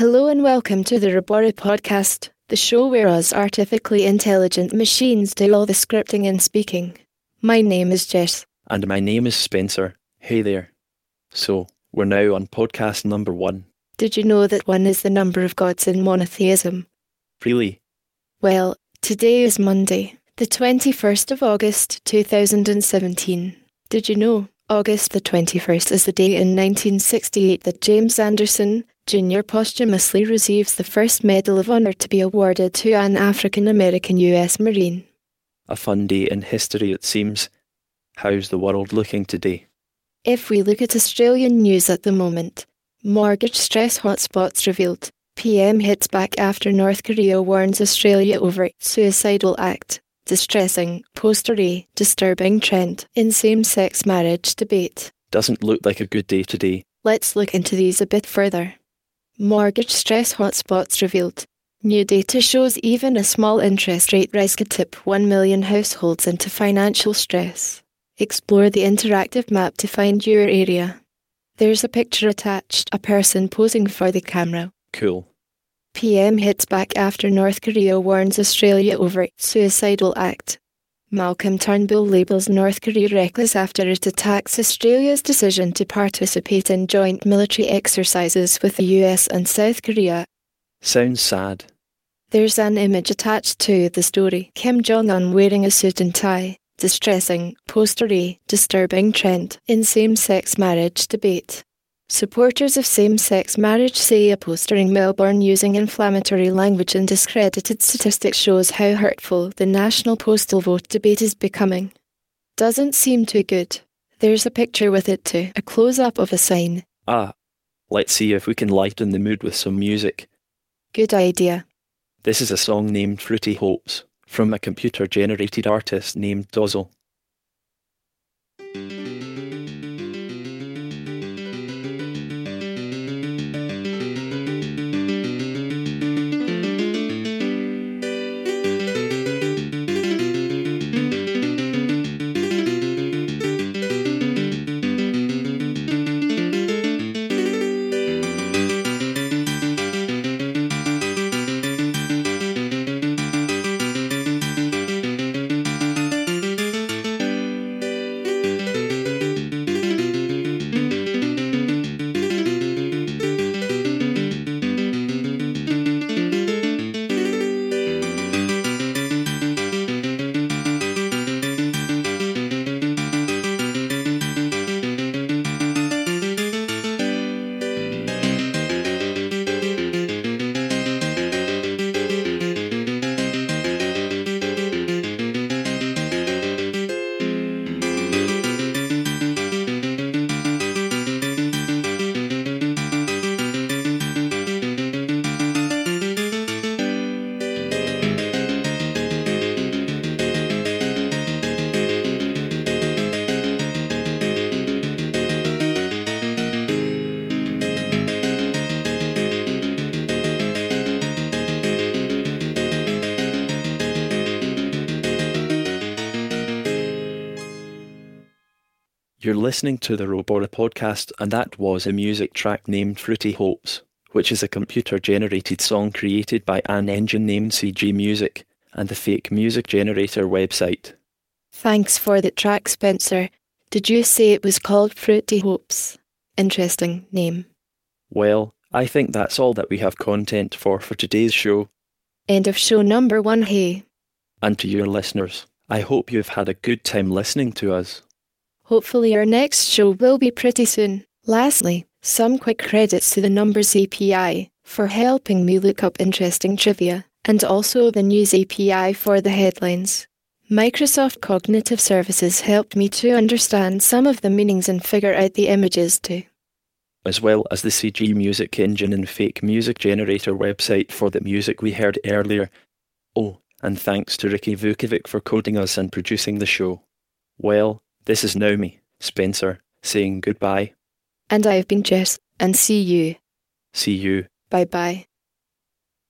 Hello and welcome to the Robora podcast, the show where us artificially intelligent machines do all the scripting and speaking. My name is Jess. And my name is Spencer. Hey there. So, we're now on podcast number one. Did you know that one is the number of gods in monotheism? Really? Well, today is Monday, the 21st of August 2017. Did you know? August the 21st is the day in 1968 that James Anderson Jr. posthumously receives the first Medal of Honor to be awarded to an African American US Marine. A fun day in history, it seems. How's the world looking today? If we look at Australian news at the moment, mortgage stress hotspots revealed. PM hits back after North Korea warns Australia over suicidal act distressing, poster A, disturbing trend in same sex marriage debate. Doesn't look like a good day today. Let's look into these a bit further. Mortgage stress hotspots revealed. New data shows even a small interest rate rise could tip 1 million households into financial stress. Explore the interactive map to find your area. There's a picture attached, a person posing for the camera. Cool. PM hits back after North Korea warns Australia over suicidal act. Malcolm Turnbull labels North Korea reckless after it attacks Australia's decision to participate in joint military exercises with the US and South Korea. Sounds sad. There's an image attached to the story. Kim Jong un wearing a suit and tie. Distressing, poster disturbing trend in same sex marriage debate. Supporters of same sex marriage say a poster in Melbourne using inflammatory language and discredited statistics shows how hurtful the national postal vote debate is becoming. Doesn't seem too good. There's a picture with it too, a close up of a sign. Ah, let's see if we can lighten the mood with some music. Good idea. This is a song named Fruity Hopes from a computer generated artist named Dozzle. You're listening to the Robora podcast, and that was a music track named Fruity Hopes, which is a computer generated song created by an engine named CG Music and the fake music generator website. Thanks for the track, Spencer. Did you say it was called Fruity Hopes? Interesting name. Well, I think that's all that we have content for for today's show. End of show number one, hey. And to your listeners, I hope you've had a good time listening to us. Hopefully, our next show will be pretty soon. Lastly, some quick credits to the Numbers API for helping me look up interesting trivia, and also the News API for the headlines. Microsoft Cognitive Services helped me to understand some of the meanings and figure out the images too. As well as the CG Music Engine and fake music generator website for the music we heard earlier. Oh, and thanks to Ricky Vukovic for coding us and producing the show. Well, this is Naomi, Spencer, saying goodbye. And I've been Jess, and see you. See you. Bye bye.